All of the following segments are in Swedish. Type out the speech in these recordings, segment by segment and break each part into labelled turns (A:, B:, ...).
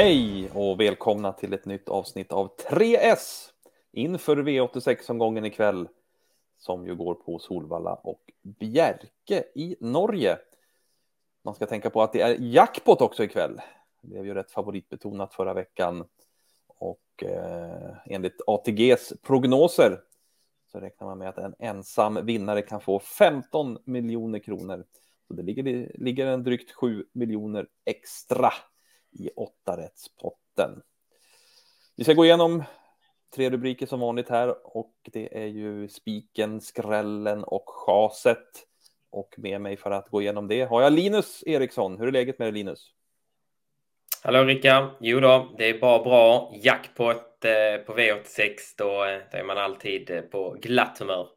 A: Hej och välkomna till ett nytt avsnitt av 3S inför V86-omgången ikväll som ju går på Solvalla och Bjerke i Norge. Man ska tänka på att det är jackpot också ikväll. Det blev ju rätt favoritbetonat förra veckan och eh, enligt ATGs prognoser så räknar man med att en ensam vinnare kan få 15 miljoner kronor. Så det ligger, ligger en drygt 7 miljoner extra i åttarättspotten. Vi ska gå igenom tre rubriker som vanligt här och det är ju spiken, skrällen och chaset. Och med mig för att gå igenom det har jag Linus Eriksson. Hur är läget med dig Linus?
B: Hallå Rickard! Jo då, det är bara bra. Jackpot eh, på V86, då, eh, då är man alltid eh, på glatt humör.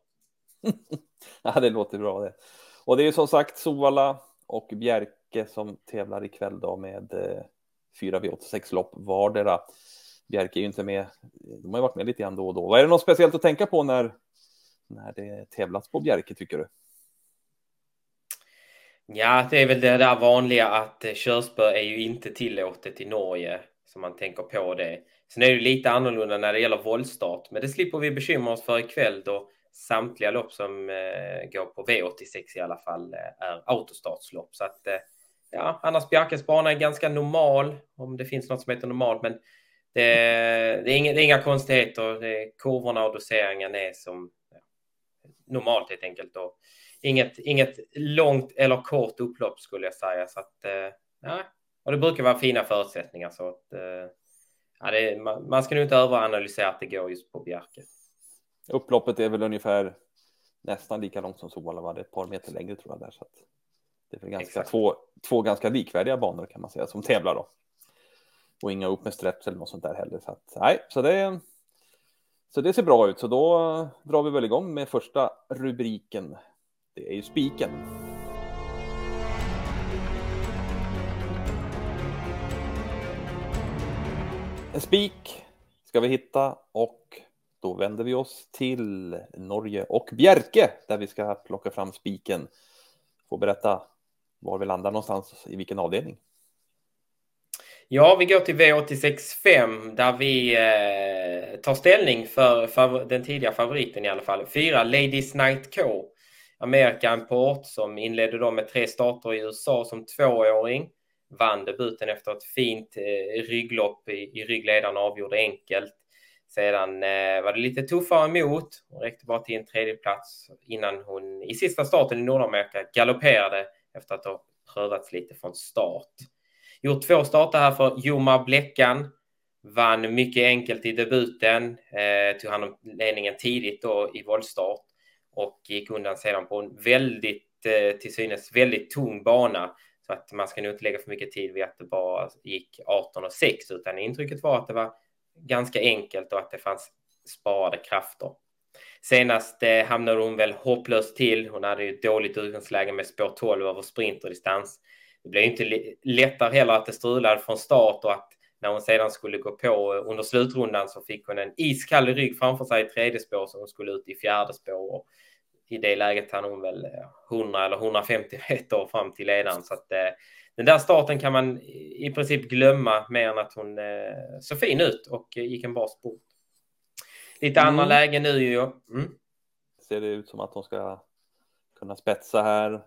A: ja, det låter bra det. Och det är som sagt Sovalla och Bjerke som tävlar ikväll då med fyra V86 lopp vardera. Bjerke är ju inte med. De har ju varit med lite grann då och då. Vad är det något speciellt att tänka på när, när det tävlas på Bjerke tycker du?
B: Ja, det är väl det där vanliga att eh, körspö är ju inte tillåtet i Norge, som man tänker på det. Sen är det lite annorlunda när det gäller våldstart, men det slipper vi bekymra oss för ikväll då samtliga lopp som eh, går på V86 i alla fall eh, är autostartslopp. Så att eh, ja, annars Bjarkes bana är ganska normal, om det finns något som heter normalt, men det, det, är, inga, det är inga konstigheter. Det är, kurvorna och doseringen är som ja, normalt helt enkelt. Och inget, inget långt eller kort upplopp skulle jag säga. Så att, eh, ja, och det brukar vara fina förutsättningar. Så att, eh, ja, det, man, man ska nog inte överanalysera att det går just på Bjarke.
A: Upploppet är väl ungefär nästan lika långt som Solvalla, var det ett par meter längre tror jag där. Så att det är väl ganska, två, två ganska likvärdiga banor kan man säga som tävlar då. Och inga med stretch eller något sånt där heller. Så att, nej, så det, så det ser bra ut. Så då drar vi väl igång med första rubriken. Det är ju spiken. En spik ska vi hitta och då vänder vi oss till Norge och Bjerke där vi ska plocka fram spiken. Få berätta var vi landar någonstans i vilken avdelning.
B: Ja, vi går till V86.5 där vi eh, tar ställning för, för, den tidiga favoriten i alla fall. Fyra, Ladies Night Co. American Port som inledde då med tre starter i USA som tvååring. Vann debuten efter ett fint eh, rygglopp i, i ryggledaren och avgjorde enkelt. Sedan eh, var det lite tuffare emot. Hon räckte bara till en tredje plats innan hon i sista starten i Nordamerika galopperade efter att ha prövats lite från start. Gjort två starter här för Joma Bleckan. Vann mycket enkelt i debuten. Eh, tog hand om ledningen tidigt då i voltstart och gick undan sedan på en väldigt, eh, till synes väldigt tung bana. Så att man ska nog inte lägga för mycket tid vid att det bara gick 18 och 6 utan intrycket var att det var ganska enkelt och att det fanns sparade krafter. Senast eh, hamnade hon väl hopplöst till. Hon hade ju ett dåligt utgångsläge med spår 12 över sprinterdistans. Det blev inte lättare heller att det strulade från start och att när hon sedan skulle gå på eh, under slutrundan så fick hon en iskall rygg framför sig i tredje spår så hon skulle ut i fjärde spår. Och I det läget hann hon väl eh, 100 eller 150 meter fram till ledaren. Så att, eh, den där starten kan man i princip glömma mer än att hon eh, såg fin ut och eh, gick en bra sport. Lite mm. andra lägen nu ju. Mm.
A: Ser det ut som att hon ska kunna spetsa här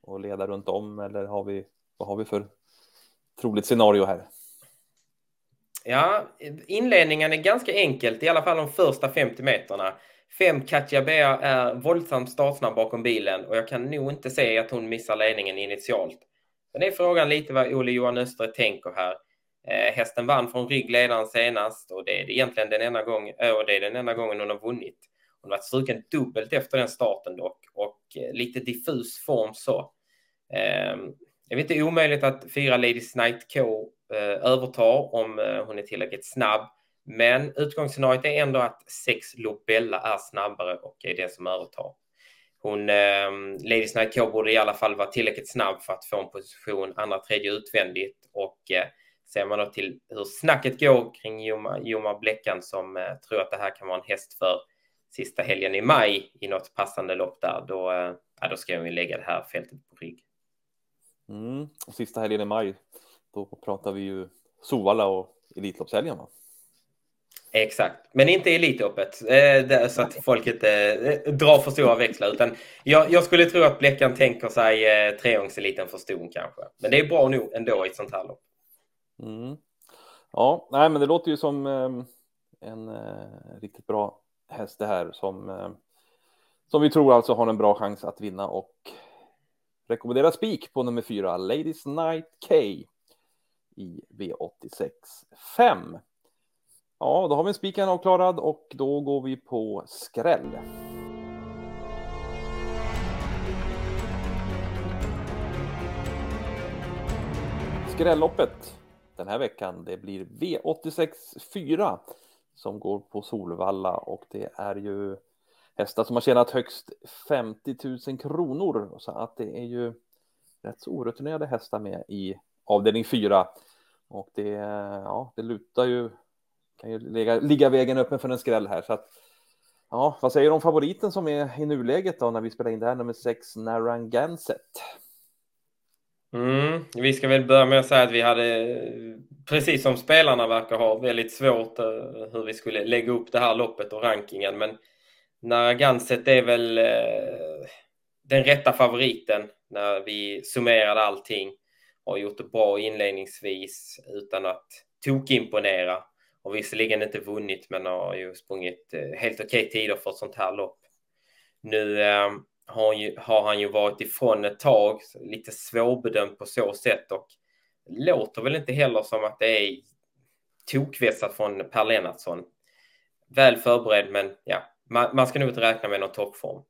A: och leda runt om eller har vi, vad har vi för troligt scenario här?
B: Ja, inledningen är ganska enkelt, i alla fall de första 50 meterna. Fem Katja Bea är våldsamt startsnabb bakom bilen och jag kan nog inte se att hon missar ledningen initialt. Men det är frågan lite vad Ole Johan Östre tänker här. Eh, hästen vann från ryggledaren senast och det är egentligen den enda gången, eh, och det är den enda gången hon har vunnit. Hon har varit struken dubbelt efter den starten dock och eh, lite diffus form så. Ehm, det jag vet inte omöjligt att fyra Ladies Night K övertar om hon är tillräckligt snabb. Men utgångsscenariot är ändå att sex Lobella är snabbare och är det som övertar. Hon, eh, Ladies Night K borde i alla fall vara tillräckligt snabb för att få en position andra, tredje utvändigt och eh, ser man då till hur snacket går kring Joma, Bleckan som eh, tror att det här kan vara en häst för sista helgen i maj i något passande lopp där, då, eh, ja, då ska vi lägga det här fältet på rygg.
A: Mm. Och sista helgen i maj, då pratar vi ju Sovalla och Elitloppshelgen. Va?
B: Exakt, men inte Elitloppet eh, så att folk inte eh, drar för stora växlar. Utan jag, jag skulle tro att Bleckan tänker sig eh, treångseliten för ston kanske. Men det är bra nog ändå i ett sånt här lopp.
A: Mm. Ja, nej, men det låter ju som eh, en eh, riktigt bra häst det här som, eh, som vi tror alltså har en bra chans att vinna och rekommendera spik på nummer fyra, Ladies Night K i V86 5. Ja, då har vi spiken avklarad och då går vi på skräll. Skrälloppet den här veckan, det blir V86 4 som går på Solvalla och det är ju hästar som har tjänat högst 50 000 kronor så att det är ju rätt så orutinerade hästar med i avdelning 4 och det, ja, det lutar ju kan ju ligga, ligga vägen öppen för en skräll här. Så att, ja, vad säger du om favoriten som är i nuläget då när vi spelar in det här, nummer 6 Narragansett?
B: Mm, vi ska väl börja med att säga att vi hade, precis som spelarna verkar ha, väldigt svårt eh, hur vi skulle lägga upp det här loppet och rankingen. Men Narragansett är väl eh, den rätta favoriten när vi summerade allting och gjort det bra inledningsvis utan att tokimponera och visserligen inte vunnit men har ju sprungit eh, helt okej tider för ett sånt här lopp. Nu eh, har, ju, har, han ju varit ifrån ett tag, lite svårbedömd på så sätt och låter väl inte heller som att det är tokvässat från Per Lennartsson. Väl förberedd men ja, man, man ska nog inte räkna med någon toppform.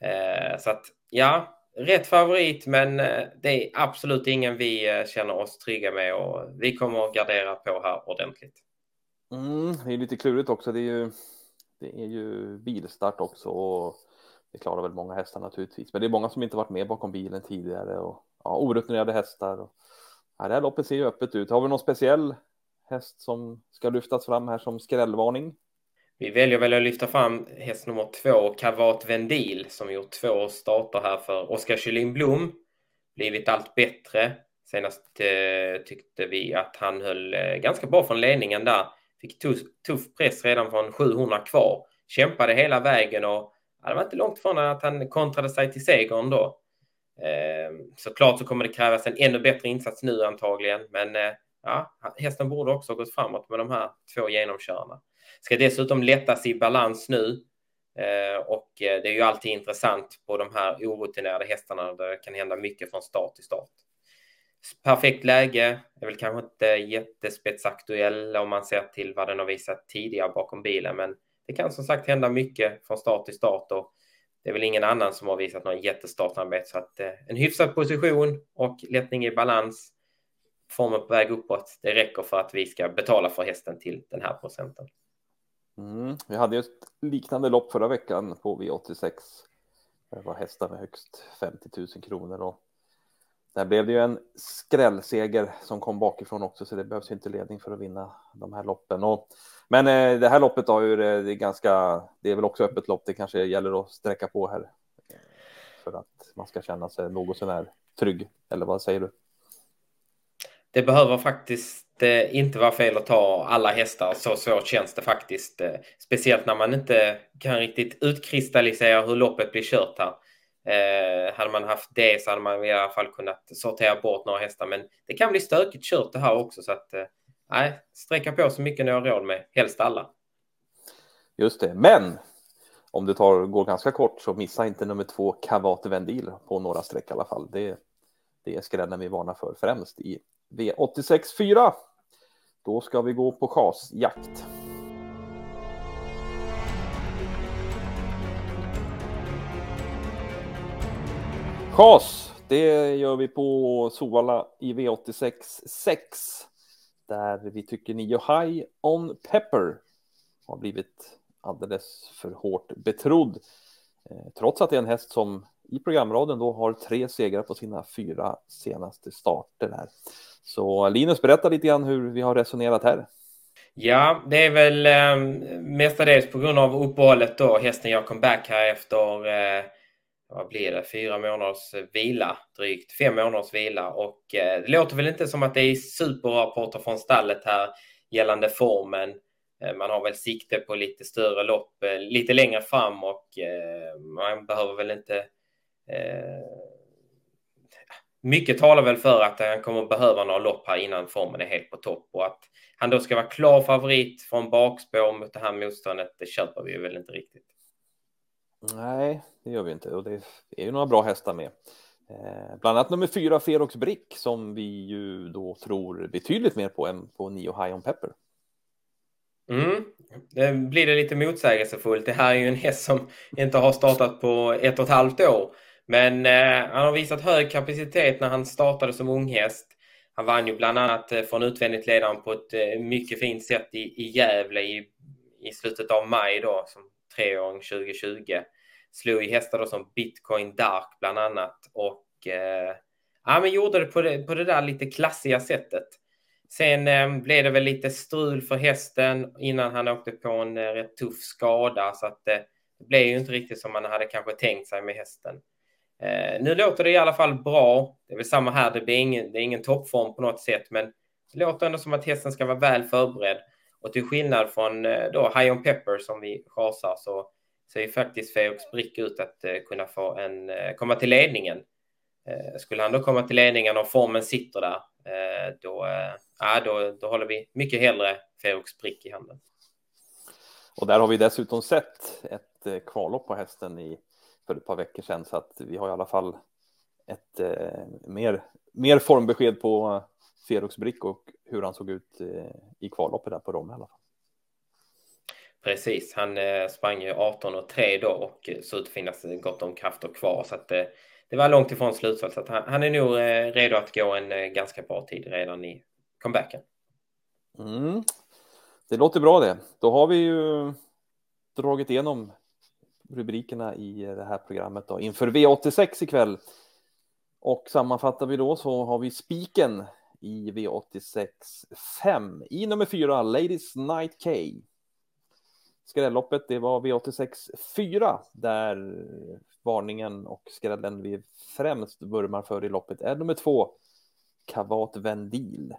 B: Eh, så att ja, rätt favorit men eh, det är absolut ingen vi eh, känner oss trygga med och vi kommer att gardera på här ordentligt.
A: Mm, det är lite klurigt också. Det är ju, det är ju bilstart också och det klarar väl många hästar naturligtvis. Men det är många som inte varit med bakom bilen tidigare och ja, orutinerade hästar. Och, ja, det här loppet ser ju öppet ut. Har vi någon speciell häst som ska lyftas fram här som skrällvarning?
B: Vi väljer väl att lyfta fram häst nummer två, Kavat Vendil, som gjort två starter här för Oskar Kylin Blom. Blivit allt bättre. Senast eh, tyckte vi att han höll eh, ganska bra från ledningen där. Fick tuff, tuff press redan från 700 kvar. Kämpade hela vägen och det var inte långt från att han kontrade sig till segern då. Eh, såklart så kommer det krävas en ännu bättre insats nu antagligen, men eh, ja, hästen borde också ha gått framåt med de här två genomkörarna. Ska dessutom lättas i balans nu eh, och eh, det är ju alltid intressant på de här orutinerade hästarna där det kan hända mycket från start till start perfekt läge. Är väl kanske inte jättespetsaktuell om man ser till vad den har visat tidigare bakom bilen, men det kan som sagt hända mycket från start till start och det är väl ingen annan som har visat någon jättestartarbete så att eh, en hyfsad position och lättning i balans. Formen på väg uppåt. Det räcker för att vi ska betala för hästen till den här procenten.
A: Mm, vi hade ju ett liknande lopp förra veckan på V86. Det var hästar med högst 50 000 kronor och där blev det ju en skrällseger som kom bakifrån också, så det behövs inte ledning för att vinna de här loppen. Och, men eh, det här loppet har ju det, det är ganska, det är väl också öppet lopp. Det kanske gäller att sträcka på här för att man ska känna sig något sånär trygg. Eller vad säger du?
B: Det behöver faktiskt eh, inte vara fel att ta alla hästar. Så svårt känns det faktiskt. Eh, speciellt när man inte kan riktigt utkristallisera hur loppet blir kört här. Eh, hade man haft det så hade man i alla fall kunnat sortera bort några hästar. Men det kan bli stökigt kört det här också. Så att eh, nej, sträcka på så mycket ni har råd med. Helst alla.
A: Just det, men om det tar, går ganska kort så missa inte nummer två Kavat Vendil på några streck i alla fall. Det, det är skrällen vi varnar för främst i V86 4. Då ska vi gå på chasjakt. Kas, det gör vi på Sovalla i V86 6. Där vi tycker Nio High on Pepper har blivit alldeles för hårt betrodd. Eh, trots att det är en häst som i programraden då har tre segrar på sina fyra senaste starter här. Så Linus, berätta lite grann hur vi har resonerat här.
B: Ja, det är väl eh, mestadels på grund av uppehållet då hästen gör comeback här efter eh, vad blir det, fyra månaders eh, vila, drygt fem månaders vila och eh, det låter väl inte som att det är superrapporter från stallet här gällande formen. Eh, man har väl sikte på lite större lopp eh, lite längre fram och eh, man behöver väl inte eh, mycket talar väl för att han kommer behöva några lopp här innan formen är helt på topp och att han då ska vara klar favorit från bakspår mot det här motståndet, det köper vi väl inte riktigt.
A: Nej, det gör vi inte och det är ju några bra hästar med. Eh, bland annat nummer fyra Ferox Brick som vi ju då tror betydligt mer på än på Nio High on Pepper.
B: Mm. Det blir det lite motsägelsefullt. Det här är ju en häst som inte har startat på ett och ett halvt år. Men eh, han har visat hög kapacitet när han startade som unghäst. Han vann ju bland annat eh, från utvändigt ledaren på ett eh, mycket fint sätt i, i Gävle i, i slutet av maj då, som treåring 2020. Slog i hästar då som Bitcoin Dark bland annat och eh, ja, men gjorde det på, det på det där lite klassiga sättet. Sen eh, blev det väl lite strul för hästen innan han åkte på en eh, rätt tuff skada så att eh, det blev ju inte riktigt som man hade kanske tänkt sig med hästen. Eh, nu låter det i alla fall bra. Det är väl samma här, det, blir ingen, det är ingen toppform på något sätt, men det låter ändå som att hästen ska vara väl förberedd. Och till skillnad från eh, då High on Pepper som vi chasar så ser faktiskt Feox Brick ut att eh, kunna få en, eh, komma till ledningen. Eh, skulle han då komma till ledningen och formen sitter där, då, ja, då, då håller vi mycket hellre Feox Brick i handen.
A: Och där har vi dessutom sett ett kvallopp på hästen i för ett par veckor sedan så att vi har i alla fall ett eh, mer, mer formbesked på Ferox Brick och hur han såg ut eh, i kvalloppet där på Rom i alla fall.
B: Precis, han eh, sprang ju 18 och 3 då och eh, såg ut att finnas eh, gott om krafter kvar så att eh, det var långt ifrån slutspel så att han, han är nog eh, redo att gå en eh, ganska bra tid redan i comebacken.
A: Mm. Det låter bra det. Då har vi ju dragit igenom rubrikerna i det här programmet då, inför V86 ikväll. Och sammanfattar vi då så har vi spiken i V86 5 i nummer 4, Ladies Night K. Skrälloppet, det var V86 4 där varningen och skrällen vi främst vurmar för i loppet är nummer två Kavat Vendil.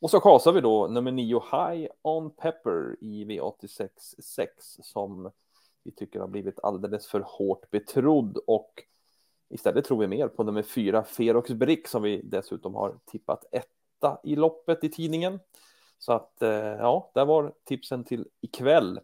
A: Och så kasar vi då nummer nio High on Pepper i V86 6 som vi tycker har blivit alldeles för hårt betrodd och istället tror vi mer på nummer fyra Ferox Brick som vi dessutom har tippat etta i loppet i tidningen. Så att eh, ja, där var tipsen till ikväll.